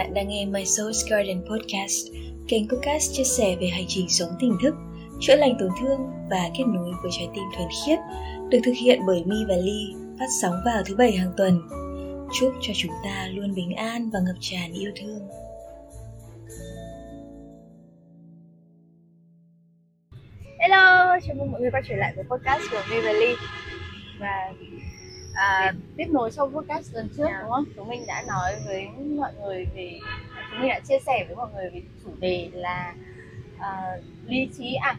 Bạn đang nghe My Soul's Garden Podcast, kênh podcast chia sẻ về hành trình sống tỉnh thức, chữa lành tổn thương và kết nối với trái tim thuần khiết, được thực hiện bởi Mi và Ly, phát sóng vào thứ bảy hàng tuần. Chúc cho chúng ta luôn bình an và ngập tràn yêu thương. Hello, chào mừng mọi người quay trở lại với podcast của Mi và Ly Và à, tiếp nối sau podcast lần trước Dạ. đúng không? Chúng mình đã nói với mọi người về Chúng mình đã chia sẻ với mọi người về chủ đề là à, lý trí à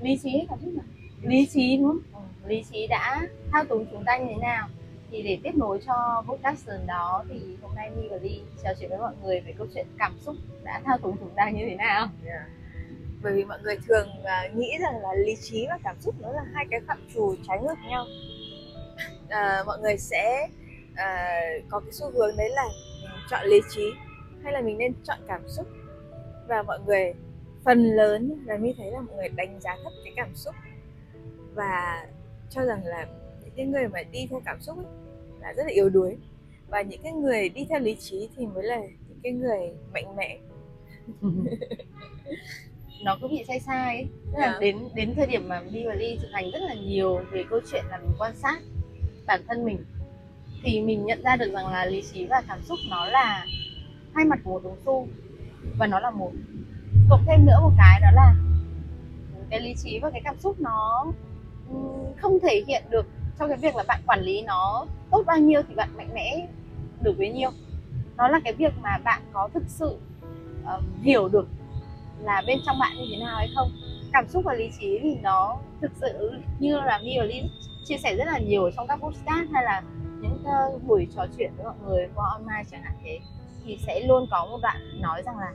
Lý trí cảm xúc nào? Lý trí đúng không? Ừ, lý trí đã thao túng chúng ta như thế nào thì để tiếp nối cho podcast lần đó thì hôm nay Mi và Ly trò chuyện với mọi người về câu chuyện cảm xúc đã thao túng chúng ta như thế nào bởi vì mọi người thường à, nghĩ rằng là lý trí và cảm xúc nó là hai cái phạm trù trái ngược nhau à, mọi người sẽ à, có cái xu hướng đấy là mình chọn lý trí hay là mình nên chọn cảm xúc. Và mọi người phần lớn là mình thấy là mọi người đánh giá thấp cái cảm xúc và cho rằng là những cái người mà đi theo cảm xúc ấy, là rất là yếu đuối. Và những cái người đi theo lý trí thì mới là những cái người mạnh mẽ. Nó cứ bị sai sai ấy. Tức là Dạ. đến đến thời điểm mà đi và ly thực hành rất là nhiều về câu chuyện là mình quan sát bản thân mình thì mình nhận ra được rằng là lý trí và cảm xúc nó là hai mặt của một đồng xu và nó là một. Cộng thêm nữa một cái đó là cái lý trí và cái cảm xúc nó không thể hiện được trong cái việc là bạn quản lý nó tốt bao nhiêu thì bạn mạnh mẽ được bấy nhiêu. Nó là cái việc mà bạn có thực sự uh, hiểu được là bên trong bạn như thế nào hay không cảm xúc và lý trí thì nó thực sự như là Mi và chia sẻ rất là nhiều trong các podcast hay là những uh, buổi trò chuyện với mọi người qua online chẳng hạn thế thì sẽ luôn có một bạn nói rằng là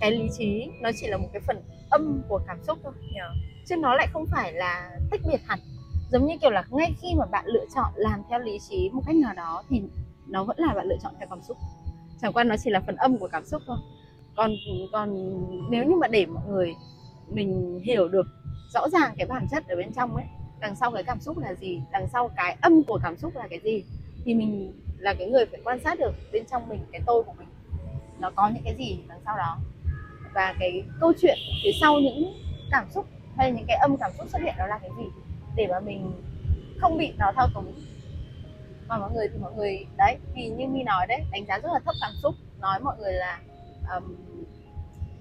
cái lý trí nó chỉ là một cái phần âm của cảm xúc thôi Dạ. chứ nó lại không phải là tách biệt hẳn. Giống như kiểu là ngay khi mà bạn lựa chọn làm theo lý trí một cách nào đó thì nó vẫn là bạn lựa chọn theo cảm xúc. Chẳng qua nó chỉ là phần âm của cảm xúc thôi. Còn còn nếu như mà để mọi người mình hiểu được rõ ràng cái bản chất ở bên trong ấy đằng sau cái cảm xúc là gì đằng sau cái âm của cảm xúc là cái gì thì mình là cái người phải quan sát được bên trong mình cái tôi của mình nó có những cái gì đằng sau đó. Và cái câu chuyện phía sau những cảm xúc hay những cái âm cảm xúc xuất hiện đó là cái gì? Để mà mình không bị nó thao túng. Còn mọi người thì mọi người đấy thì như mi nói đấy đánh giá rất là thấp cảm xúc nói mọi người là um,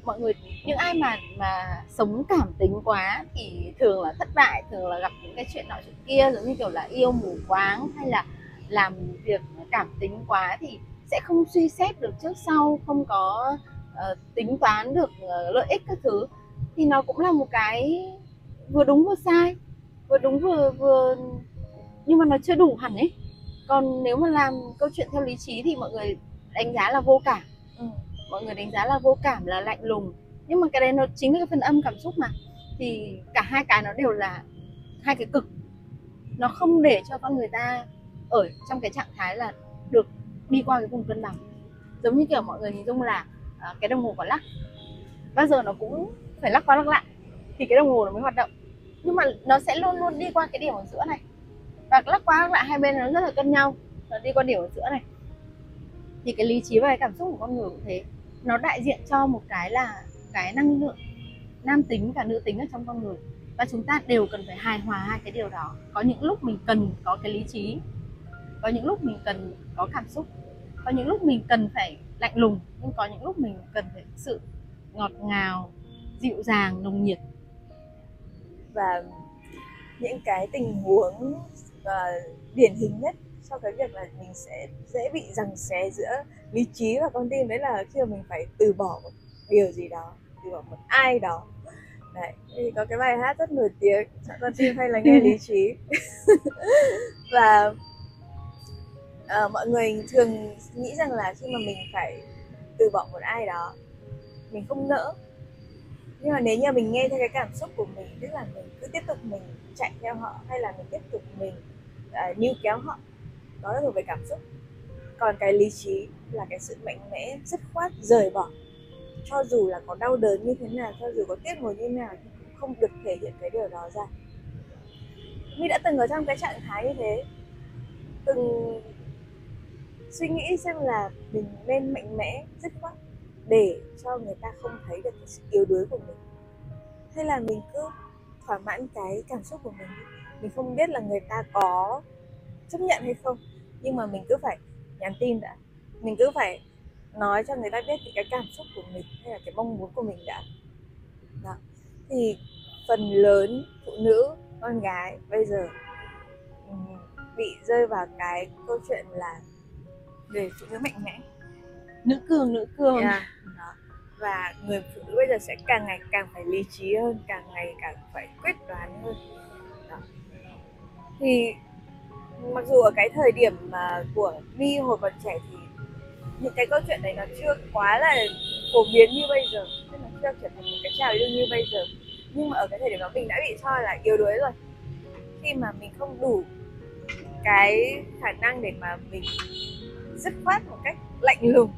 mọi người. Những ai mà mà sống cảm tính quá thì thường là thất bại thường là gặp những cái chuyện nọ chuyện kia giống như kiểu là yêu mù quáng hay là làm việc cảm tính quá thì sẽ không suy xét được trước sau không có uh, tính toán được uh, lợi ích các thứ. Thì nó cũng là một cái vừa đúng vừa sai vừa đúng vừa vừa nhưng mà nó chưa đủ hẳn ấy. Còn nếu mà làm câu chuyện theo lý trí thì mọi người đánh giá là vô cảm mọi người đánh giá là vô cảm là lạnh lùng. Nhưng mà cái đấy nó chính là cái phần âm cảm xúc mà. Thì cả hai cái nó đều là hai cái cực. Nó không để cho con người ta ở trong cái trạng thái là được đi qua cái vùng cân bằng. Giống như kiểu mọi người hình dung là à, cái đồng hồ có lắc. Bao giờ nó cũng phải lắc qua lắc lại thì cái đồng hồ nó mới hoạt động. Nhưng mà nó sẽ luôn luôn đi qua cái điểm ở giữa này. Và lắc qua lắc lại hai bên nó rất là cân nhau. Nó đi qua điểm ở giữa này. Thì cái lý trí và cái cảm xúc của con người cũng thế nó đại diện cho một cái là cái năng lượng nam tính và nữ tính ở trong con người. Và chúng ta đều cần phải hài hòa hai cái điều đó. Có những lúc mình cần có cái lý trí, có những lúc mình cần có cảm xúc, có những lúc mình cần phải lạnh lùng, nhưng có những lúc mình cần phải sự ngọt ngào, dịu dàng, nồng nhiệt. Và những cái tình huống và điển hình nhất cho cái việc là mình sẽ dễ bị giằng xé giữa lý trí và con tim. Đấy là khi mà mình phải từ bỏ một điều gì đó từ bỏ một ai đó. Đấy thì có cái bài hát rất nổi tiếng chọn con tim hay là nghe lý trí. Và ờ, mọi người thường nghĩ rằng là khi mà mình phải từ bỏ một ai đó mình không nỡ. Nhưng mà nếu như mình nghe theo cái cảm xúc của mình tức là mình cứ tiếp tục mình chạy theo họ hay là mình tiếp tục mình uh, níu kéo họ đó là thuộc về cảm xúc. Còn cái lý trí là cái sự mạnh mẽ, dứt khoát, rời bỏ. Cho dù là có đau đớn như thế nào, cho dù có tiếc nuối như thế nào thì cũng không được thể hiện cái điều đó ra. Mi đã từng ở trong cái trạng thái như thế. Từng suy nghĩ xem là mình nên mạnh mẽ, dứt khoát để cho người ta không thấy được cái sự yếu đuối của mình. Hay là mình cứ thỏa mãn cái cảm xúc của mình mình không biết là người ta có chấp nhận hay không nhưng mà mình cứ phải nhắn tin đã mình cứ phải nói cho người ta biết cái cảm xúc của mình hay là cái mong muốn của mình đã đó thì phần lớn phụ nữ con gái bây giờ bị rơi vào cái câu chuyện là người phụ nữ mạnh mẽ nữ cường nữ cường yeah. đó. và người phụ nữ bây giờ sẽ càng ngày càng phải lý trí hơn càng ngày càng phải quyết đoán hơn đó. thì mặc dù ở cái thời điểm mà của mi hồi còn trẻ thì những cái câu chuyện này nó chưa quá là phổ biến như bây giờ tức là chưa trở thành một cái trào lưu như bây giờ. Nhưng mà ở cái thời điểm đó mình đã bị cho là yếu đuối rồi. Khi mà mình không đủ cái khả năng để mà mình dứt khoát một cách lạnh lùng.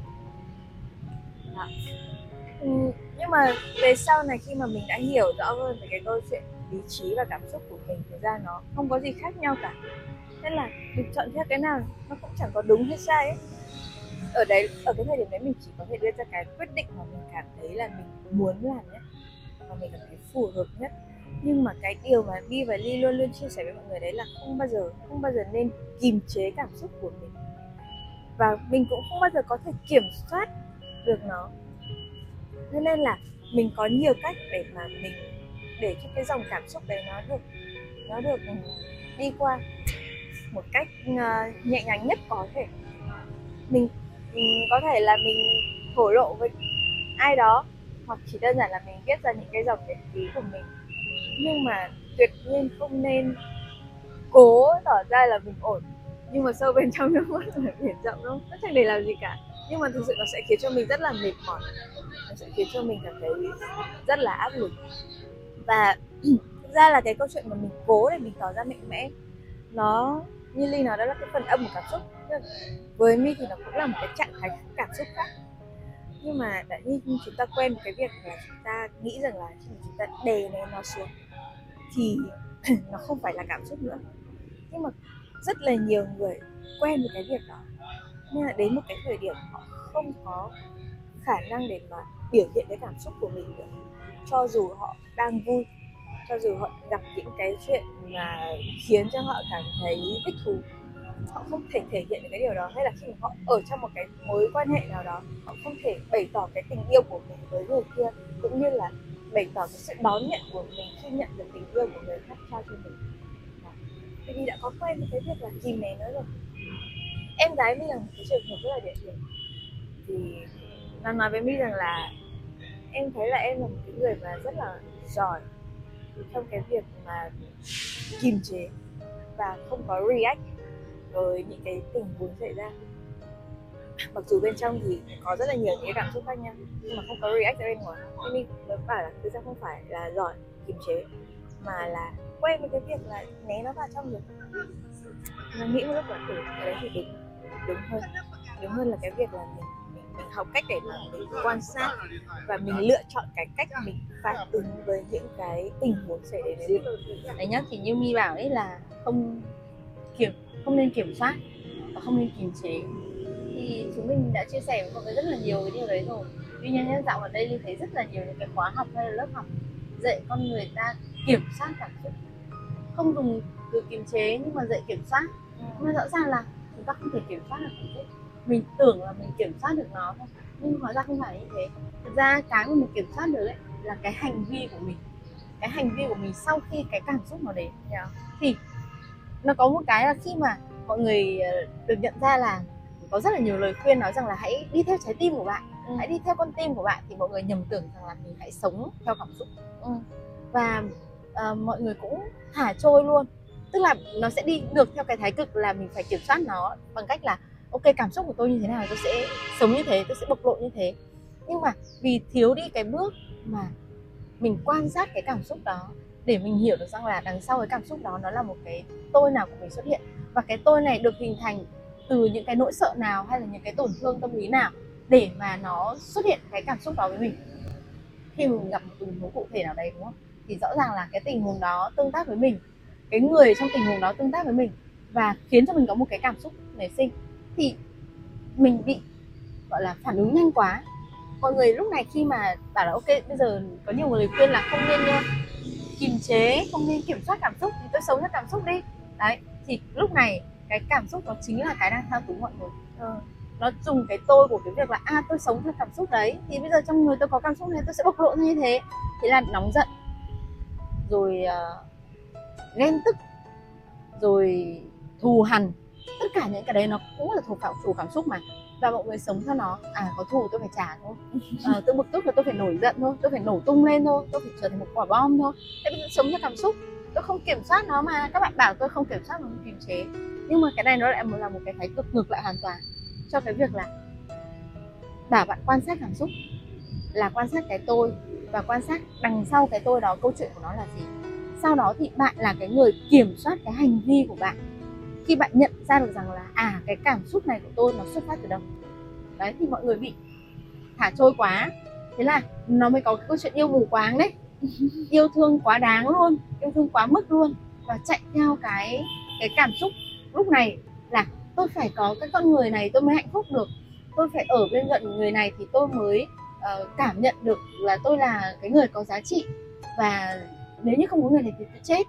Đó. Ừ, nhưng mà về sau này khi mà mình đã hiểu rõ hơn về cái câu chuyện lý trí và cảm xúc của mình thực ra nó không có gì khác nhau cả nên là mình chọn theo cái nào nó cũng chẳng có đúng hay sai ấy. Ở đấy, ở cái thời điểm đấy mình chỉ có thể đưa ra cái quyết định mà mình cảm thấy là mình muốn làm nhất và mình cảm thấy phù hợp nhất. Nhưng mà cái điều mà Bi và Ly luôn luôn chia sẻ với mọi người đấy là không bao giờ, không bao giờ nên kìm chế cảm xúc của mình. Và mình cũng không bao giờ có thể kiểm soát được nó. Thế nên là mình có nhiều cách để mà mình, để cho cái dòng cảm xúc đấy nó được nó được ừ, đi qua một cách ờ, nhẹ nhàng nhất có thể. Mình mình có thể là mình thổ lộ với ai đó, hoặc chỉ đơn giản là mình viết ra những cái dòng nhật ký của mình. Nhưng mà tuyệt nhiên không nên cố tỏ ra là mình ổn. Nhưng mà sâu bên trong nước mắt là biển rộng, đúng không? chẳng để làm gì cả. Nhưng mà thực sự nó sẽ khiến cho mình rất là mệt mỏi. Nó sẽ khiến cho mình cảm thấy rất là áp lực. Và thực ra là cái câu chuyện mà mình cố để mình tỏ ra mạnh mẽ, nó như ly nói đó là cái phần âm của cảm xúc. Với mi thì nó cũng là một cái trạng thái cảm xúc khác. Nhưng mà đã như chúng ta quen một cái việc là chúng ta nghĩ rằng là khi chúng ta đè nén nó xuống thì nó không phải là cảm xúc nữa. Nhưng mà rất là nhiều người quen với cái việc đó. Nên là đến một cái thời điểm họ không có khả năng để mà biểu hiện cái cảm xúc của mình được. Cho dù họ đang vui cho dù họ gặp những cái chuyện mà khiến cho họ cảm thấy thích thú, họ không thể thể hiện được cái điều đó. Hay là khi mà họ ở trong một cái mối quan hệ nào đó, họ không thể bày tỏ cái tình yêu của mình với người kia, cũng như là bày tỏ cái sự đón nhận của mình khi nhận được tình yêu của người khác trao cho mình. Vì đã có quen với cái việc là kìm nén nó rồi. Em gái mi là một cái trường hợp rất là điển hình thì nó nói với mi rằng là em thấy là em là một cái người mà rất là giỏi trong cái việc mà kiềm chế và không có react với những cái tình huống xảy ra. Mặc dù bên trong thì có rất là nhiều những cái cảm xúc khác nhau nhưng mà không có react ra bên ngoài. Nên mình mới bảo là thực ra không phải là giỏi kiềm chế mà là quen với cái việc là né nó vào trong được. Mình nghĩ một lúc là ừ cái đấy thì đúng đúng hơn. Đúng hơn là cái việc là mình, mình học cách để mà mình quan sát và mình lựa chọn cái cách mình phản ứng với những cái tình huống xảy đến với mình đấy nhá, thì như mi bảo ấy là không kiểm, không nên kiểm soát và không nên kiềm chế. Thì chúng mình đã chia sẻ với mọi người rất là nhiều cái điều đấy rồi. Tuy nhiên nhân dạo ở đây thì thấy rất là nhiều những cái khóa học hay là lớp học dạy con người ta kiểm soát cảm xúc. Không dùng từ kiềm chế nhưng mà dạy kiểm soát. Nhưng mà rõ ràng là chúng ta không thể kiểm soát được cảm xúc mình tưởng là mình kiểm soát được nó thôi nhưng hóa ra không phải như thế thực ra cái mà mình kiểm soát được ấy là cái hành vi của mình cái hành vi của mình sau khi cái cảm xúc nó đến yeah. thì nó có một cái là khi mà mọi người ờ, được nhận ra là có rất là nhiều lời khuyên nói rằng là hãy đi theo trái tim của bạn ừ. hãy đi theo con tim của bạn thì mọi người nhầm tưởng rằng là mình hãy sống theo cảm xúc ừ. và uh, mọi người cũng thả trôi luôn tức là nó sẽ đi được theo cái thái cực là mình phải kiểm soát nó bằng cách là ok, cảm xúc của tôi như thế nào, tôi sẽ sống như thế, tôi sẽ bộc lộ như thế. Nhưng mà vì thiếu đi cái bước mà mình quan sát cái cảm xúc đó, để mình hiểu được rằng là đằng sau cái cảm xúc đó nó là một cái tôi nào của mình xuất hiện. Và cái tôi này được hình thành từ những cái nỗi sợ nào hay là những cái tổn thương tâm lý nào để mà nó xuất hiện cái cảm xúc đó với mình? Khi mình gặp một tình huống cụ thể nào đấy, đúng không? Thì rõ ràng là cái tình huống đó tương tác với mình, cái người trong tình huống đó tương tác với mình và khiến cho mình có một cái cảm xúc nảy sinh thì mình bị gọi là phản ứng nhanh quá. Mọi người lúc này khi mà bảo là ok bây giờ có nhiều người khuyên là không nên uh, kìm chế không nên kiểm soát cảm xúc thì tôi sống theo cảm xúc đi. Đấy thì lúc này cái cảm xúc nó chính là cái đang thao túng mọi người. Ờ. nó dùng cái tôi của cái việc là à tôi sống theo cảm xúc đấy thì bây giờ trong người tôi có cảm xúc này tôi sẽ bộc lộ ra như thế. Thế là nóng giận. Rồi uh, ghen tức. Rồi thù hằn tất cả những cái đấy nó cũng là thuộc phạm chủ cảm xúc mà. Và mọi người sống theo nó. À có thù tôi phải trả thôi. À, tôi bực tức là tôi phải nổi giận thôi. Tôi phải nổ tung lên thôi. Tôi phải trở thành một quả bom thôi. Thế sống theo cảm xúc. Tôi không kiểm soát nó mà. Các bạn bảo tôi không kiểm soát nó không kiềm chế. Nhưng mà cái này nó lại là một cái thái cực ngược lại hoàn toàn cho cái việc là bảo bạn quan sát cảm xúc. Là quan sát cái tôi và quan sát đằng sau cái tôi đó câu chuyện của nó là gì. Sau đó thì bạn là cái người kiểm soát cái hành vi của bạn khi bạn nhận ra được rằng là à cái cảm xúc này của tôi nó xuất phát từ đâu? Đấy thì mọi người bị thả trôi quá. Thế là nó mới có cái câu chuyện yêu mù quáng đấy. Yêu thương quá đáng luôn yêu thương quá mức luôn. Và chạy theo cái cái cảm xúc lúc này là tôi phải có cái con người này tôi mới hạnh phúc được. Tôi phải ở bên cạnh người này thì tôi mới uh, cảm nhận được là tôi là cái người có giá trị. Và nếu như không có người này thì tôi chết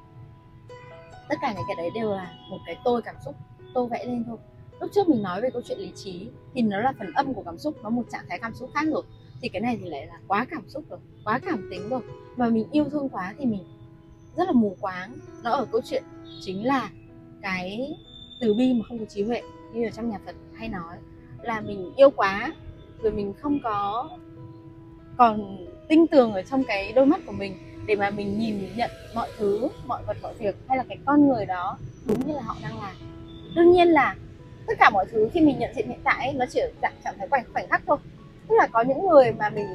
tất cả những cái đấy đều là một cái tôi cảm xúc, tôi vẽ lên thôi. Lúc trước mình nói về câu chuyện lý trí thì nó là phần âm của cảm xúc, nó một trạng thái cảm xúc khác rồi. Thì cái này thì lại là quá cảm xúc rồi, quá cảm tính rồi. Mà mình yêu thương quá thì mình rất là mù quáng. Nó ở câu chuyện chính là cái từ bi mà không có trí huệ, như ở trong nhà Phật hay nói, là mình yêu quá rồi mình không có còn tinh tường ở trong cái đôi mắt của mình để mà mình nhìn nhận mọi thứ mọi vật mọi việc hay là cái con người đó đúng như là họ đang làm. Đương nhiên là tất cả mọi thứ khi mình nhận diện hiện tại ấy, nó chỉ dạng trạng thái khoảnh khoảnh khắc thôi. Tức là có những người mà mình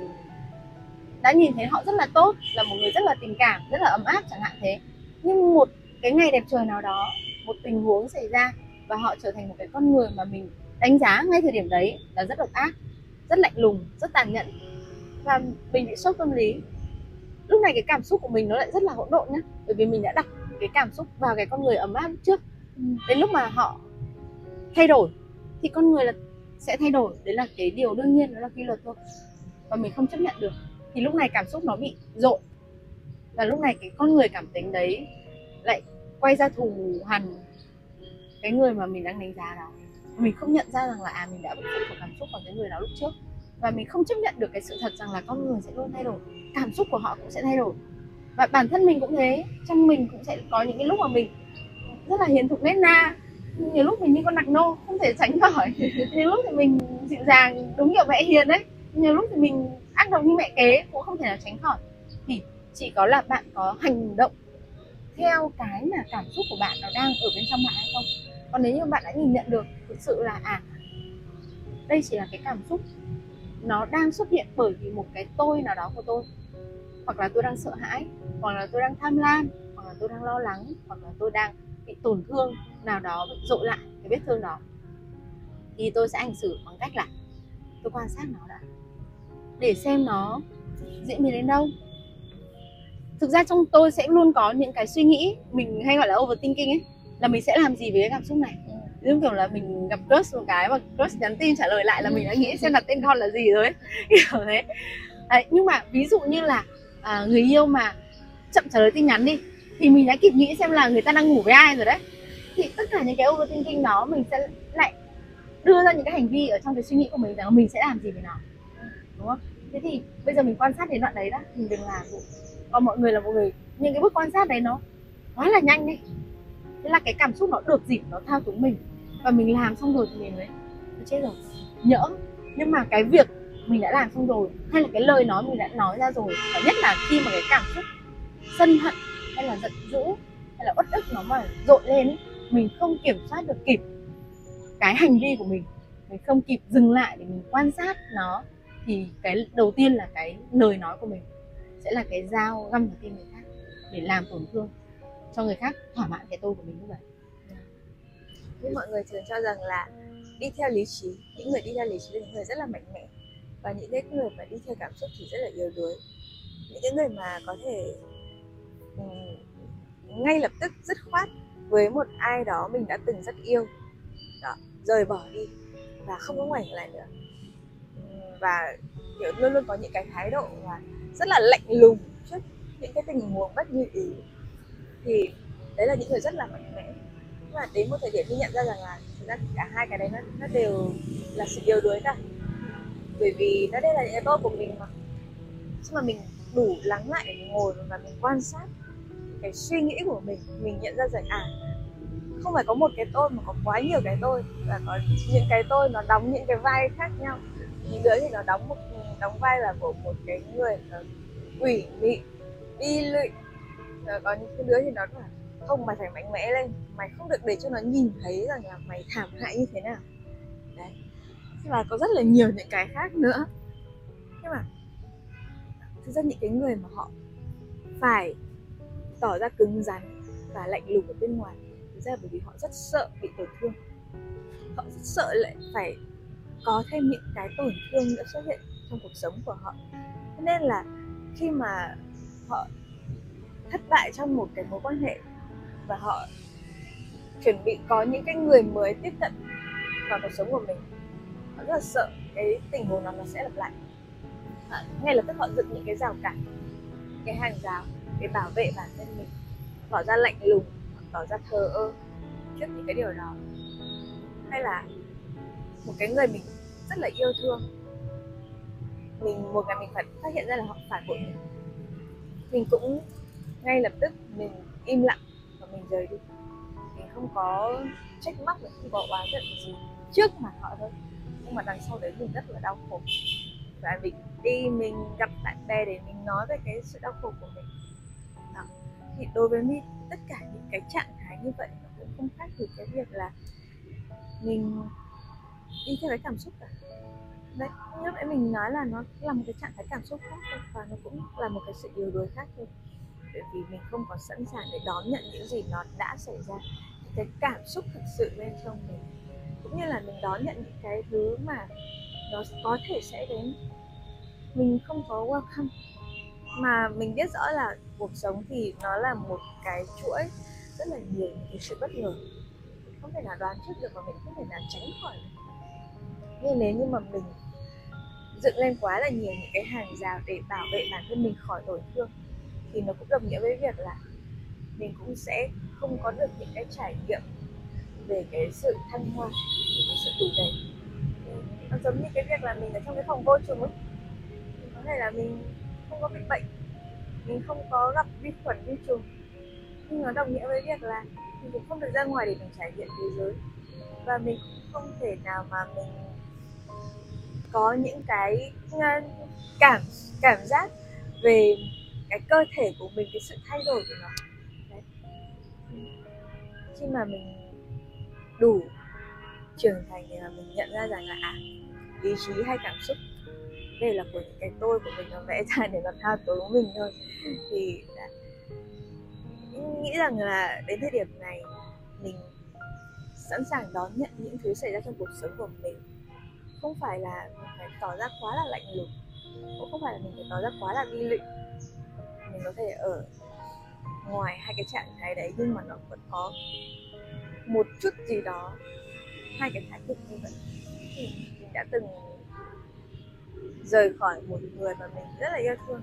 đã nhìn thấy họ rất là tốt là một người rất là tình cảm rất là ấm áp chẳng hạn thế. Nhưng một cái ngày đẹp trời nào đó một tình huống xảy ra và họ trở thành một cái con người mà mình đánh giá ngay thời điểm đấy là rất độc ác rất lạnh lùng rất tàn nhẫn và mình bị sốc tâm lý lúc này cái cảm xúc của mình nó lại rất là hỗn độn nhá. Bởi vì mình đã đặt cái cảm xúc vào cái con người ấm áp trước. Đến lúc mà họ thay đổi thì con người là sẽ thay đổi. Đấy là cái điều đương nhiên đó là quy luật thôi. Và mình không chấp nhận được. Thì lúc này cảm xúc nó bị dội và lúc này cái con người cảm tính đấy lại quay ra thù hằn cái người mà mình đang đánh giá đó. Mình không nhận ra rằng là à mình đã bị phụ thuộc cảm xúc vào cái người đó lúc trước. Và mình không chấp nhận được cái sự thật rằng là con người sẽ luôn thay đổi cảm xúc của họ cũng sẽ thay đổi. Và bản thân mình cũng thế, trong mình cũng sẽ có những cái lúc mà mình rất là hiền thục nét na. Nhiều lúc mình như con nặc nô, không thể tránh khỏi. Nhiều lúc thì mình dịu dàng, đúng kiểu mẹ hiền đấy. Nhiều lúc thì mình ác độc như mẹ kế, cũng không thể nào tránh khỏi. Thì chỉ có là bạn có hành động theo cái mà cảm xúc của bạn nó đang ở bên trong bạn hay không. Còn nếu như bạn đã nhìn nhận được thực sự là à đây chỉ là cái cảm xúc nó đang xuất hiện bởi vì một cái tôi nào đó của tôi hoặc là tôi đang sợ hãi hoặc là tôi đang tham lam hoặc là tôi đang lo lắng hoặc là tôi đang bị tổn thương nào đó bị dội lại cái vết thương đó thì tôi sẽ hành xử bằng cách là tôi quan sát nó đã để xem nó diễn biến đến đâu. Thực ra trong tôi sẽ luôn có những cái suy nghĩ mình hay gọi là overthinking ấy là mình sẽ làm gì với cái cảm xúc này. Giống kiểu là mình gặp crush một cái và crush nhắn tin trả lời lại là mình đã nghĩ xem đặt tên con là gì rồi ấy. kiểu thế. Đấy, nhưng mà ví dụ như là à, người yêu mà. Chậm trả lời tin nhắn đi. Thì mình đã kịp nghĩ xem là người ta đang ngủ với ai rồi đấy. Thì tất cả những cái overthinking đó mình sẽ lại đưa ra những cái hành vi ở trong cái suy nghĩ của mình rằng mình sẽ làm gì với nó. Đúng không? Thế thì bây giờ mình quan sát đến đoạn đấy đó mình đừng làm. Còn mọi người là mọi người. Những cái bước quan sát đấy nó quá là nhanh đi. Thế là cái cảm xúc nó được dịp nó thao túng mình. Và mình làm xong rồi thì mình mới chết rồi. Nhỡ. Nhưng mà cái việc mình đã làm xong rồi hay là cái lời nói mình đã nói ra rồi và nhất là khi mà cái cảm xúc sân hận hay là giận dữ hay là uất ức nó mà dội lên ấy, mình không kiểm soát được kịp cái hành vi của mình mình không kịp dừng lại để mình quan sát nó thì cái đầu tiên là cái lời nói của mình sẽ là cái dao găm vào tim người khác để làm tổn thương cho người khác thỏa mãn cái tôi của mình như vậy. Nhưng mọi người thường cho rằng là đi theo lý trí những người đi theo lý trí là những người rất là mạnh mẽ và những cái người mà đi theo cảm xúc thì rất là yếu đuối. Những cái người mà có thể um, ngay lập tức dứt khoát với một ai đó mình đã từng rất yêu đó, rời bỏ đi và không có ngoảnh lại nữa. Và kiểu luôn luôn có những cái thái độ và rất là lạnh lùng trước những cái tình huống bất như ý. Thì đấy là những người rất là mạnh mẽ. Nhưng mà đến một thời điểm khi nhận ra rằng là thực ra cả hai cái đấy nó, nó đều là sự yếu đuối cả bởi vì nó đây là những cái tốt của mình mà. Nhưng mà mình đủ lắng lại để mình ngồi và mình quan sát cái suy nghĩ của mình mình nhận ra rằng à không phải có một cái tôi mà có quá nhiều cái tôi và có những cái tôi nó đóng những cái vai khác nhau. Những đứa thì nó đóng một, đóng vai là của một cái người ờ, ủy mị bi lụy. Có những cái đứa thì nó là không, mày phải mạnh mẽ lên, mày không được để cho nó nhìn thấy rằng là mày thảm hại như thế nào và có rất là nhiều những cái khác nữa. Nhưng mà thực ra những cái người mà họ phải tỏ ra cứng rắn và lạnh lùng ở bên ngoài thực ra bởi vì họ rất sợ bị tổn thương. Họ rất sợ lại phải có thêm những cái tổn thương nữa xuất hiện trong cuộc sống của họ. Nên là khi mà họ thất bại trong một cái mối quan hệ và họ chuẩn bị có những cái người mới tiếp cận vào cuộc sống của mình họ rất là sợ cái tình huống đó nó sẽ lặp lại. À, ngay lập tức họ dựng những cái rào cản cái hàng rào để bảo vệ bản thân mình. Tỏ ra lạnh lùng tỏ ra thờ ơ trước những cái điều đó. Hay là một cái người mình rất là yêu thương mình một ngày mình phải phát hiện ra là họ phản bội mình. Mình cũng ngay lập tức mình im lặng và mình rời đi. Mình không có trách móc không có oán giận gì trước mặt họ thôi nhưng mà đằng sau đấy mình rất là đau khổ. Và mình đi, mình gặp bạn bè để mình nói về cái sự đau khổ của mình. Đó. thì đối với mình, tất cả những cái trạng thái như vậy nó cũng không khác gì cái việc là mình đi theo cái cảm xúc cả. Đấy, như vậy mình nói là nó là một cái trạng thái cảm xúc khác thôi, và nó cũng là một cái sự yếu đuối khác thôi. Bởi vì mình không có sẵn sàng để đón nhận những gì nó đã xảy ra. Cái cảm xúc thực sự bên trong mình cũng như là mình đón nhận những cái thứ mà nó có thể sẽ đến. Mình không có welcome. Mà mình biết rõ là cuộc sống thì nó là một cái chuỗi rất là nhiều những cái sự bất ngờ. Không thể nào đoán trước được và mình không thể nào tránh khỏi được. Nhưng nếu như mà mình dựng lên quá là nhiều những cái hàng rào để bảo vệ bản thân mình khỏi tổn thương, thì nó cũng đồng nghĩa với việc là mình cũng sẽ không có được những cái trải nghiệm về cái sự thăng hoa, cái sự đủ đầy nó giống như cái việc là mình ở trong cái phòng vô trùng ấy. Có thể là mình không có bị bệnh, mình không có gặp vi khuẩn, vi trùng. Nhưng nó đồng nghĩa với việc là mình cũng không được ra ngoài để mình trải nghiệm thế giới. Và mình cũng không thể nào mà mình có những cái ờ, cảm cảm giác về cái cơ thể của mình, cái sự thay đổi của nó. Đấy. khi mà mình đủ trưởng thành thì là mình nhận ra rằng là à lý trí hay cảm xúc đây là của những cái tôi của mình nó vẽ ra để nó thao túng mình thôi. Thì đã, nghĩ rằng là đến thời điểm này mình sẵn sàng đón nhận những thứ xảy ra trong cuộc sống của mình. Không phải là mình phải tỏ ra quá là lạnh lùng cũng không phải là mình phải tỏ ra quá là bi lụy mình có thể ở ngoài hai cái trạng thái đấy nhưng mà nó vẫn có một chút gì đó. Hai cái thái cực như vậy. Thì mình đã từng rời khỏi một người mà mình rất là yêu thương,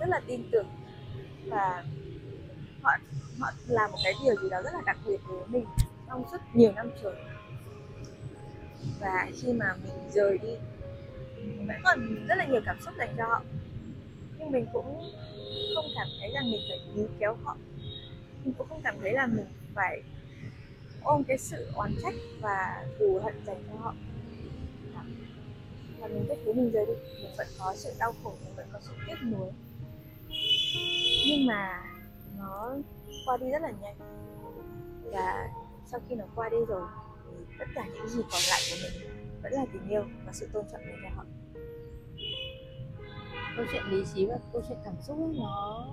rất là tin tưởng. Và họ họ làm một cái điều gì đó rất là đặc biệt với mình trong suốt nhiều năm trời. Và khi mà mình rời đi, mình vẫn còn rất là nhiều cảm xúc dành cho họ. Nhưng mình cũng không cảm thấy rằng mình phải níu kéo họ. Mình cũng không cảm thấy là mình phải ôm cái sự oán trách và thù hận dành cho họ. Và mình biết thứ mình rời đi mình vẫn có sự đau khổ mình vẫn có sự tiếc nuối. Nhưng mà nó qua đi rất là nhanh. Và sau khi nó qua đi rồi thì tất cả những gì còn lại của mình vẫn là tình yêu và sự tôn trọng dành cho họ. Câu chuyện lý trí và câu chuyện cảm xúc ấy, nó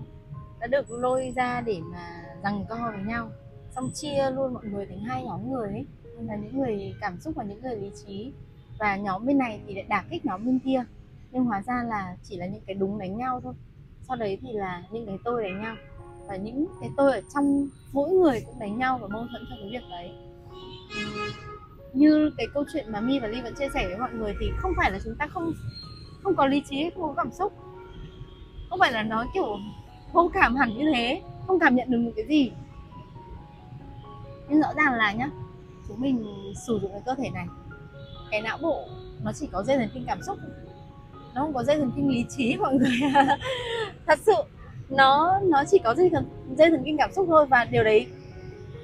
đã được lôi ra để mà rằng co với nhau xong chia luôn mọi người thành hai nhóm người ấy. Là những người cảm xúc và những người lý trí và nhóm bên này thì lại đả kích nhóm bên kia. Nhưng hóa ra là chỉ là những cái đúng đánh nhau thôi. Sau đấy thì là những cái tôi đánh nhau. Và những cái tôi ở trong mỗi người cũng đánh nhau và mâu thuẫn trong cái việc đấy. Như cái câu chuyện mà mi và Ly vẫn chia sẻ với mọi người thì không phải là chúng ta không không có lý trí, không có cảm xúc. Không phải là nó kiểu vô cảm hẳn như thế, không cảm nhận được một cái gì nhưng rõ ràng là nhá, chúng mình sử dụng cái cơ thể này, cái não bộ nó chỉ có dây thần kinh cảm xúc nó không có dây thần kinh lý trí, mọi người. Thật sự, nó nó chỉ có dây thần dây thần kinh cảm xúc thôi và điều đấy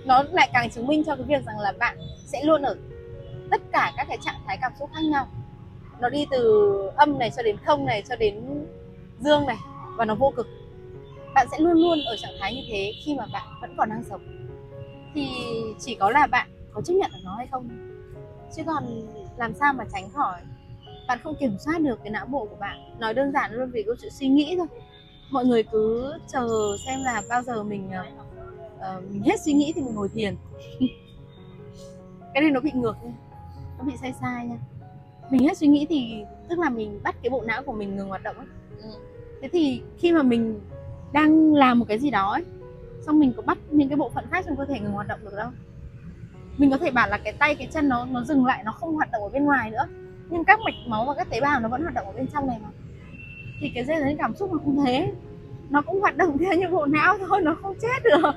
nó lại càng chứng minh cho cái việc rằng là bạn sẽ luôn ở tất cả các cái trạng thái cảm xúc khác nhau. Nó đi từ âm này cho đến không này, cho đến dương này và nó vô cực. Bạn sẽ luôn luôn ở trạng thái như thế khi mà bạn vẫn còn đang sống thì chỉ có là bạn có chấp nhận được nó hay không? Chứ còn làm sao mà tránh khỏi? Bạn không kiểm soát được cái não bộ của bạn. Nói đơn giản luôn vì câu chuyện suy nghĩ thôi. Mọi người cứ chờ xem là bao giờ mình uh, mình hết suy nghĩ thì mình ngồi thiền. Cái này nó bị ngược nha. Nó bị sai sai nha. Mình hết suy nghĩ thì tức là mình bắt cái bộ não của mình ngừng hoạt động ấy. Ừ. thế thì khi mà mình đang làm một cái gì đó ấy xong mình có bắt những cái bộ phận khác trong cơ thể ngừng hoạt động được đâu. Mình có thể bảo là cái tay, cái chân nó nó dừng lại, nó không hoạt động ở bên ngoài nữa. Nhưng các mạch máu và các tế bào nó vẫn hoạt động ở bên trong này mà. Thì cái dây thần cảm xúc nó cũng thế. Nó cũng hoạt động theo như bộ não thôi, nó không chết được.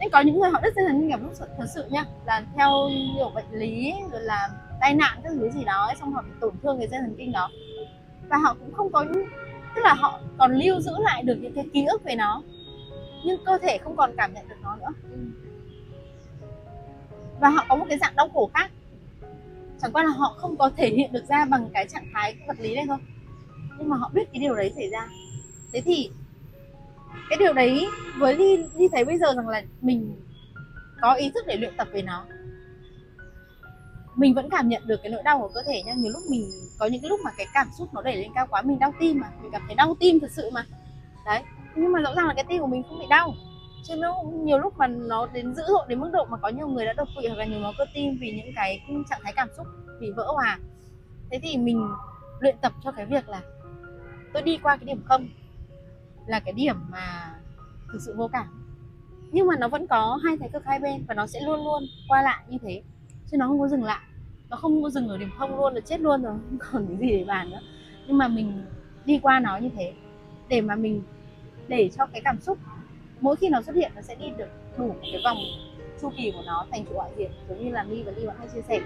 Nhưng có những người họ đứt dây thần kinh cảm xúc thật sự nha. Là theo nhiều bệnh lý, rồi là tai nạn các thứ gì đó xong họ bị tổn thương cái dây thần kinh đó. Và họ cũng không có, tức là họ còn lưu giữ lại được những cái ký ức về nó nhưng cơ thể không còn cảm nhận được nó nữa. Và họ có một cái dạng đau khổ khác. Chẳng qua là họ không có thể hiện được ra bằng cái trạng thái vật lý này thôi. Nhưng mà họ biết cái điều đấy xảy ra. Thế thì cái điều đấy với đi đi thấy bây giờ rằng là mình có ý thức để luyện tập về nó. Mình vẫn cảm nhận được cái nỗi đau của cơ thể nha. Nhiều lúc mình có những cái lúc mà cái cảm xúc nó đẩy lên cao quá mình đau tim mà. Mình cảm thấy đau tim thật sự mà. Đấy nhưng mà rõ ràng là cái tim của mình không bị đau. Chứ nó nhiều lúc mà nó đến dữ dội đến mức độ mà có nhiều người đã đột quỵ hoặc là nhồi máu cơ tim vì những cái trạng thái cảm xúc bị vỡ hòa. Thế thì mình luyện tập cho cái việc là tôi đi qua cái điểm không là cái điểm mà thực sự vô cảm. Nhưng mà nó vẫn có hai thái cực hai bên và nó sẽ luôn luôn qua lại như thế. Chứ nó không có dừng lại. Nó không có dừng ở điểm không luôn là chết luôn rồi, không còn cái gì để bàn nữa. Nhưng mà mình đi qua nó như thế để mà mình để cho cái cảm xúc, mỗi khi nó xuất hiện, nó sẽ đi được đủ cái vòng chu kỳ của nó thành chủ ngoại diện giống như là mi và ly bạn hay chia sẻ.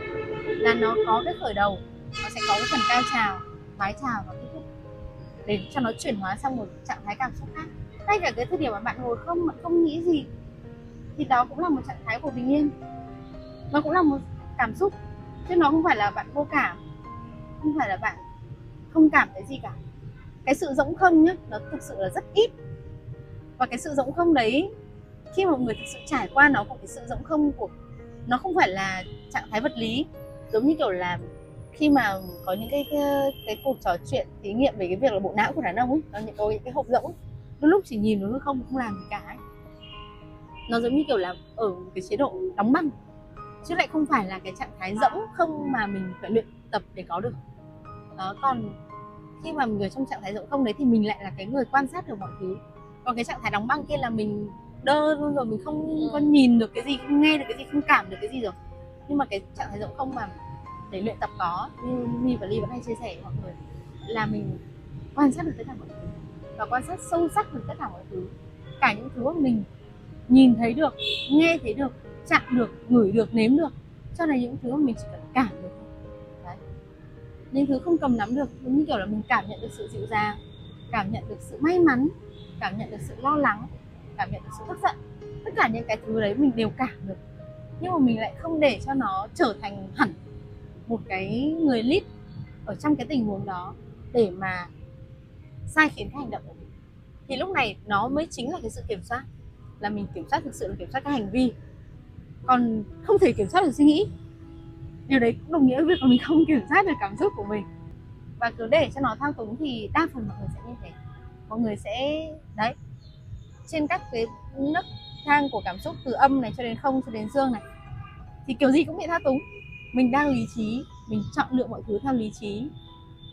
Là nó có cái khởi đầu, nó sẽ có cái phần cao trào, mái trào và kết thúc, để cho nó chuyển hóa sang một trạng thái cảm xúc khác. Ngay cả cái thời điểm mà bạn ngồi không, bạn không nghĩ gì, thì đó cũng là một trạng thái của bình yên. Nó cũng là một cảm xúc, chứ nó không phải là bạn vô cảm, không phải là bạn không cảm thấy gì cả. Cái sự rỗng không nhá, nó thực sự là rất ít và cái sự rỗng không đấy khi mà một người thực sự trải qua nó cũng cái sự rỗng không của nó không phải là trạng thái vật lý. Giống như kiểu là khi mà có những cái cái, cái cuộc trò chuyện thí nghiệm về cái việc là bộ não của đàn ông ấy nó những cái, cái hộp rỗng đôi lúc chỉ nhìn nó không không làm gì cả ấy. nó giống như kiểu là ở cái chế độ đóng băng chứ lại không phải là cái trạng thái rỗng không mà mình phải luyện tập để có được. Đó còn khi mà người trong trạng thái rỗng không đấy thì mình lại là cái người quan sát được mọi thứ còn cái trạng thái đóng băng kia là mình đơ luôn rồi mình không có nhìn được cái gì không nghe được cái gì không cảm được cái gì rồi. Nhưng mà cái trạng thái rỗng không mà để luyện tập có như Mi và Ly vẫn hay chia sẻ với mọi người là mình quan sát được tất cả mọi thứ. Và quan sát sâu sắc được tất cả mọi thứ. Cả những thứ mà mình nhìn thấy được nghe thấy được chạm được ngửi được nếm được. Cho nên những thứ mà mình chỉ cần cảm được đấy. Những thứ không cầm nắm được giống như kiểu là mình cảm nhận được sự dịu dàng cảm nhận được sự may mắn cảm nhận được sự lo lắng, cảm nhận được sự tức giận. Tất cả những cái thứ đấy mình đều cảm được. Nhưng mà mình lại không để cho nó trở thành hẳn một cái người lead ở trong cái tình huống đó để mà sai khiến cái hành động của mình. Thì lúc này nó mới chính là cái sự kiểm soát, là mình kiểm soát thực sự, là kiểm soát cái hành vi. Còn không thể kiểm soát được suy nghĩ. Điều đấy cũng đồng nghĩa với việc là mình không kiểm soát được cảm xúc của mình. Và cứ để cho nó thao túng thì đa phần mọi người sẽ như thế mọi người sẽ, đấy. Trên các cái nấc thang của cảm xúc từ âm này cho đến không, cho đến dương này, thì kiểu gì cũng bị thao túng. Mình đang lý trí, mình chọn lựa mọi thứ theo lý trí,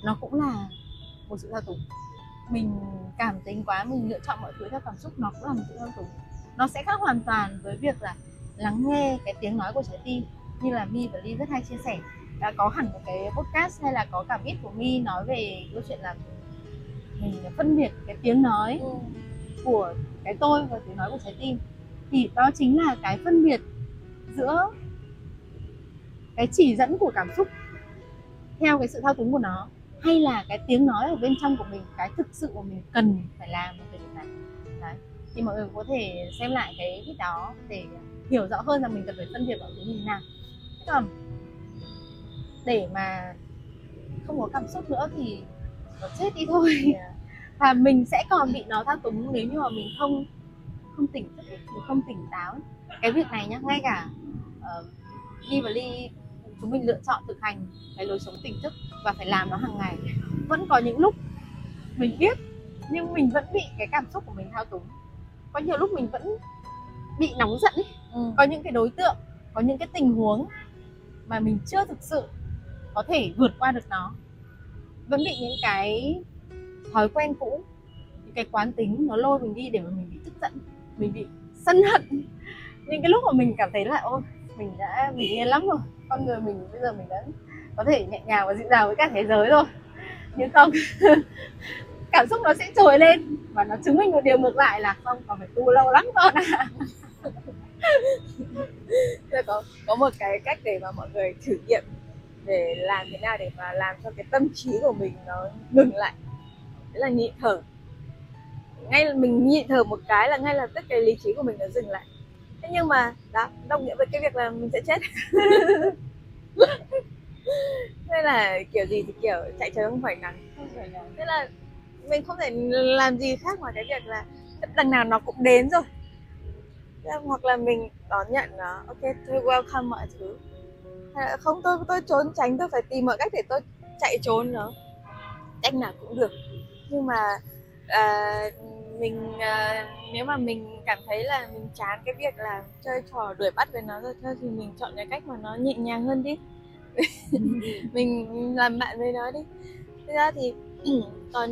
nó cũng là một sự thao túng. Mình cảm tính quá, mình lựa chọn mọi thứ theo cảm xúc, nó cũng là một sự thao túng. Nó sẽ khác hoàn toàn với việc là lắng nghe cái tiếng nói của trái tim, như là mi và ly rất hay chia sẻ. Đã có hẳn một cái podcast hay là có cả viết của mi nói về câu chuyện là mình phân biệt cái tiếng nói ừ. của cái tôi và tiếng nói của trái tim. Thì đó chính là cái phân biệt giữa cái chỉ dẫn của cảm xúc theo cái sự thao túng của nó hay là cái tiếng nói ở bên trong của mình cái thực sự của mình cần phải làm ở thời điểm này. Đấy. Thì mọi người có thể xem lại cái viết đó để hiểu rõ hơn là mình cần phải phân biệt mọi thứ như thế nào. Còn để mà không có cảm xúc nữa thì nó chết đi thôi. Yeah. và mình sẽ còn bị nó thao túng nếu như mà mình không không tỉnh thức mình không tỉnh táo. Cái việc này nhá ngay cả uh, Ly và Ly chúng mình lựa chọn thực hành cái lối sống tỉnh thức và phải làm nó hàng ngày. Vẫn có những lúc mình biết nhưng mình vẫn bị cái cảm xúc của mình thao túng. Có nhiều lúc mình vẫn bị nóng giận ấy. Ừ. có những cái đối tượng có những cái tình huống mà mình chưa thực sự có thể vượt qua được nó vẫn bị những cái thói quen cũ, những cái quán tính nó lôi mình đi để mà mình bị tức giận, mình bị sân hận. Những cái lúc mà mình cảm thấy là, ôi, mình đã bình yên lắm rồi, con người mình bây giờ mình đã có thể nhẹ nhàng và dịu dàng với cả thế giới rồi. Nhưng không, cảm xúc nó sẽ trồi lên và nó chứng minh một điều ngược lại là không còn phải tu lâu lắm, con à có có một cái cách để mà mọi người thử nghiệm để làm thế nào để mà làm cho cái tâm trí của mình nó ngừng lại. Đấy là nhịn thở. Ngay là mình nhịn thở một cái là ngay lập tức cái lý trí của mình nó dừng lại. Thế nhưng mà đó đồng nghĩa với cái việc là mình sẽ chết. Nên là kiểu gì thì kiểu chạy trời không phải nắng. Thế là mình không thể làm gì khác ngoài cái việc là đằng nào nó cũng đến rồi. Là- hoặc là mình đón nhận nó ok tôi welcome mọi thứ. là À, không tôi tôi trốn tránh tôi phải tìm mọi cách để tôi chạy trốn nó. Cách nào cũng được. Nhưng mà à, mình à, nếu mà mình cảm thấy là mình chán cái việc là chơi trò đuổi bắt với nó rồi thôi thì mình chọn cái cách mà nó nhẹ nhàng hơn đi. Mình làm bạn với nó đi. Thực ra thì còn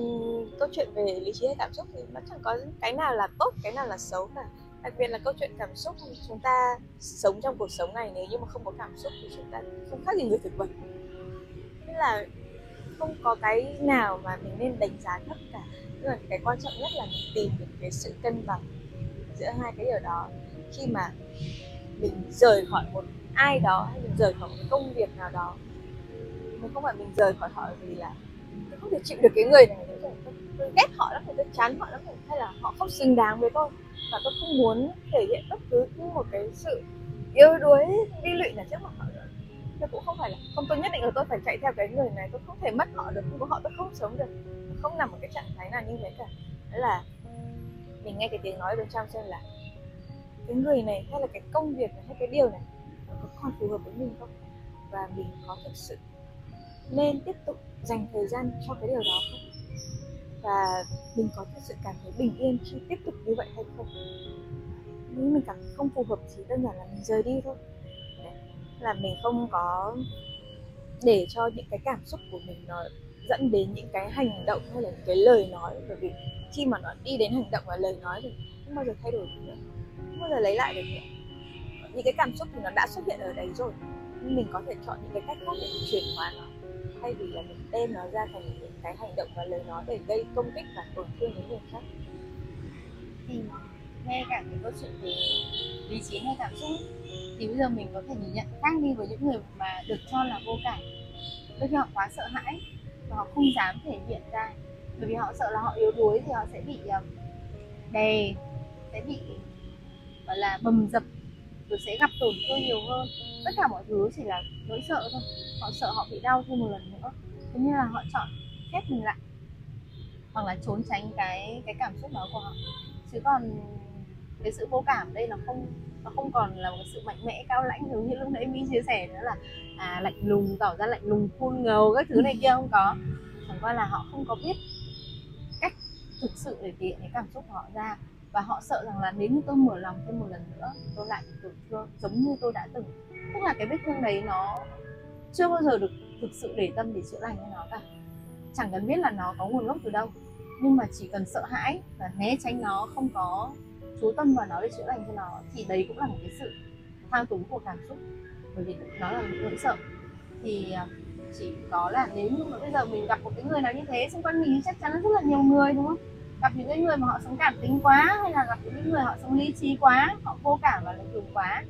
câu chuyện về lý trí hay cảm xúc thì nó chẳng có cái nào là tốt cái nào là xấu cả đặc biệt là câu chuyện cảm xúc chúng ta sống trong cuộc sống này nếu như mà không có cảm xúc thì chúng ta không khác gì người thực vật nên là không có cái nào mà mình nên đánh giá thấp cả. Tức là cái quan trọng nhất là mình tìm được cái sự cân bằng giữa hai cái điều đó. Khi mà mình rời khỏi một ai đó hay mình rời khỏi một công việc nào đó mình không phải mình rời khỏi họ vì là tôi không thể chịu được cái người này nữa. Tôi, tôi ghét họ lắm tôi chán họ lắm hay là họ không xứng đáng với tôi và tôi không muốn thể hiện bất cứ một cái sự yếu đuối đi lụy nào trước mặt họ nữa. Tôi cũng không phải là, không, tôi nhất định là tôi phải chạy theo cái người này. Tôi không thể mất họ được không có họ tôi không sống được. Không nằm một cái trạng thái nào như thế cả. Đó là mình nghe cái tiếng nói bên trong xem là cái người này hay là cái công việc này hay cái điều này nó có còn phù hợp với mình không? Và mình có thực sự nên tiếp tục dành thời gian cho cái điều đó không? Và mình có thực sự cảm thấy bình yên khi tiếp tục như vậy hay không? Nếu mình cảm thấy không phù hợp thì đơn giản là mình rời đi thôi. Là mình không có để cho những cái cảm xúc của mình nó dẫn đến những cái hành động hay là những cái lời nói. Bởi vì khi mà nó đi đến hành động và lời nói thì không bao giờ thay đổi được nữa. Không bao giờ lấy lại được nữa. Những cái cảm xúc thì nó đã xuất hiện ở đấy rồi. Nhưng mình có thể chọn những cái cách khác để chuyển hóa nó thay vì là mình đem nó ra thành những cái hành động và lời nói để gây công kích và tổn thương đến người khác? Thì nghe cả cái câu chuyện về lý trí hay cảm xúc thì bây giờ mình có thể nhìn nhận khác đi với những người mà được cho là vô cảm. Đôi khi họ quá sợ hãi và họ không dám thể hiện ra. Bởi vì họ sợ là họ yếu đuối thì họ sẽ bị ờ, đè, sẽ bị, gọi là bầm dập, rồi sẽ gặp tổn thương nhiều hơn. Tất cả mọi thứ chỉ là nỗi sợ thôi họ sợ họ bị đau thêm một lần nữa. Thế nên là họ chọn khép mình lại. Hoặc là trốn tránh cái cái cảm xúc đó của họ. Chứ còn cái sự vô cảm đây là không, nó không còn là một sự mạnh mẽ, cao lãnh giống như lúc nãy mi chia sẻ nữa là à lạnh lùng, tỏ ra lạnh lùng phun ngầu các thứ này kia không có. Chẳng qua là họ không có biết cách thực sự để thể hiện cái cảm xúc của họ ra. Và họ sợ rằng là nếu như tôi mở lòng thêm một lần nữa, tôi lại bị tổn thương, giống như tôi đã từng. Tức là cái vết thương đấy nó chưa bao giờ được thực sự để tâm để chữa lành cho nó cả. Chẳng cần biết là nó có nguồn gốc từ đâu, nhưng mà chỉ cần sợ hãi và né tránh nó, không có chú tâm vào nó để chữa lành cho nó, thì đấy cũng là một cái sự thao túng của cảm xúc. Bởi vì nó là nỗi sợ. Thì à, chỉ có là nếu như mà bây giờ mình gặp một cái người nào như thế, xung quanh mình chắc chắn rất là nhiều người, đúng không? Gặp những cái người mà họ sống cảm tính quá, hay là gặp những cái người họ sống lý trí quá, họ vô cảm và lạnh lùng quá,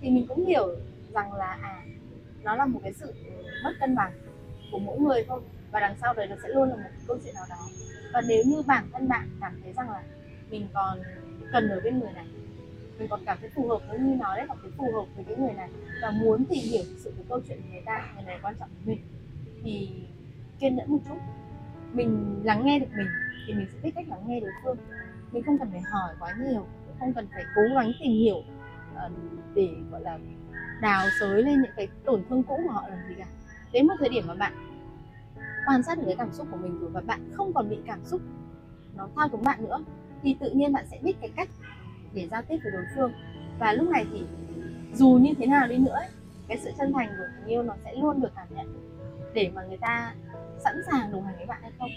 thì mình cũng hiểu rằng là à nó là một cái sự mất cân bằng của mỗi người thôi. Và đằng sau đấy nó sẽ luôn là một câu chuyện nào đó. Và nếu như bản thân bạn cảm thấy rằng là mình còn cần ở bên người này, mình còn cảm thấy phù hợp với như nói đấy cảm thấy phù hợp với cái người này, và muốn tìm hiểu sự của câu chuyện của người ta, người này quan trọng với mình, thì kiên nhẫn một chút. Mình lắng nghe được mình thì mình sẽ biết cách lắng nghe đối phương. Mình không cần phải hỏi quá nhiều, không cần phải cố gắng tìm hiểu ờ, để, gọi là đào sới lên những cái tổn thương cũ của họ làm gì cả. Đến một thời điểm mà bạn quan sát được cái cảm xúc của mình rồi và bạn không còn bị cảm xúc nó thao túng bạn nữa thì tự nhiên bạn sẽ biết cái cách để giao tiếp với đối phương. Và lúc này thì dù như thế nào đi nữa ấy, cái sự chân thành của tình yêu nó sẽ luôn được cảm nhận để mà người ta sẵn sàng đồng hành với bạn hay không.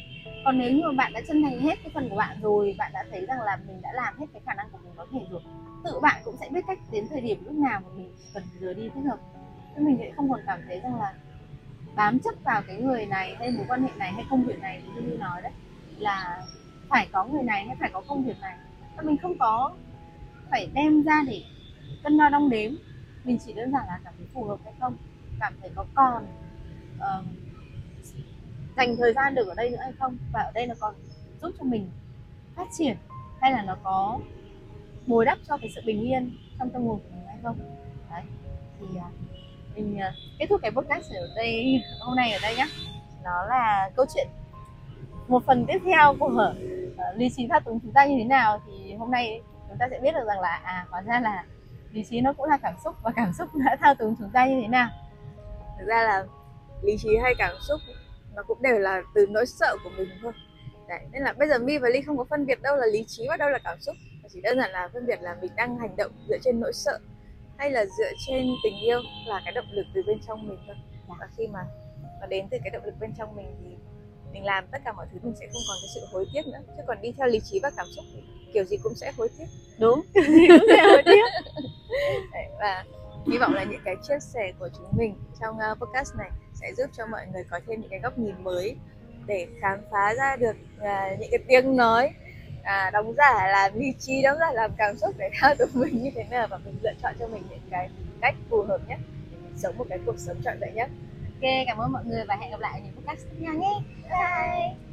Còn nếu như mà bạn đã chân thành hết cái phần của bạn rồi bạn đã thấy rằng là mình đã làm hết cái khả năng của mình có thể rồi tự bạn cũng sẽ biết cách đến thời điểm lúc nào mà mình cần rời đi thích hợp chứ mình sẽ không còn cảm thấy rằng là bám chấp vào cái người này hay mối quan hệ này hay công việc này như như nói đấy là phải có người này hay phải có công việc này. Và mình không có phải đem ra để cân đo đong đếm. Mình chỉ đơn giản là cảm thấy phù hợp hay không cảm thấy có còn uh, dành thời gian được ở đây nữa hay không và ở đây nó còn giúp cho mình phát triển hay là nó có bồi đắp cho cái sự bình yên trong tâm hồn của mình hay không? Đấy thì à, mình à, kết thúc cái podcast ở đây hôm nay ở đây nhá, nó là câu chuyện một phần tiếp theo của uh, lý trí thao túng chúng ta như thế nào. Thì hôm nay chúng ta sẽ biết được rằng là à hóa ra là lý trí nó cũng là cảm xúc và cảm xúc đã thao túng chúng ta như thế nào. Thực ra là lý trí hay cảm xúc nó cũng đều là từ nỗi sợ của mình thôi. Đấy, nên là bây giờ mi và ly không có phân biệt đâu là lý trí và đâu là cảm xúc chỉ đơn giản là phân biệt là mình đang hành động dựa trên nỗi sợ hay là dựa trên tình yêu là cái động lực từ bên trong mình thôi. Và khi mà nó đến từ cái động lực bên trong mình thì mình làm tất cả mọi thứ mình sẽ không còn cái sự hối tiếc nữa. Chứ còn đi theo lý trí và cảm xúc thì kiểu gì cũng sẽ hối tiếc. Đúng. Cũng sẽ hối tiếc. Đấy, và hy vọng là những cái chia sẻ của chúng mình trong uh, podcast này sẽ giúp cho mọi người có thêm những cái góc nhìn mới để khám phá ra được uh, những cái tiếng nói à, đóng giả làm lý trí đóng giả làm cảm xúc để theo tụi mình như thế nào và mình lựa chọn cho mình những cái cách phù hợp nhất để mình sống một cái cuộc sống trọn vẹn nhất. Ok cảm ơn mọi người và hẹn gặp lại ở những podcast tiếp theo nhé. Bye!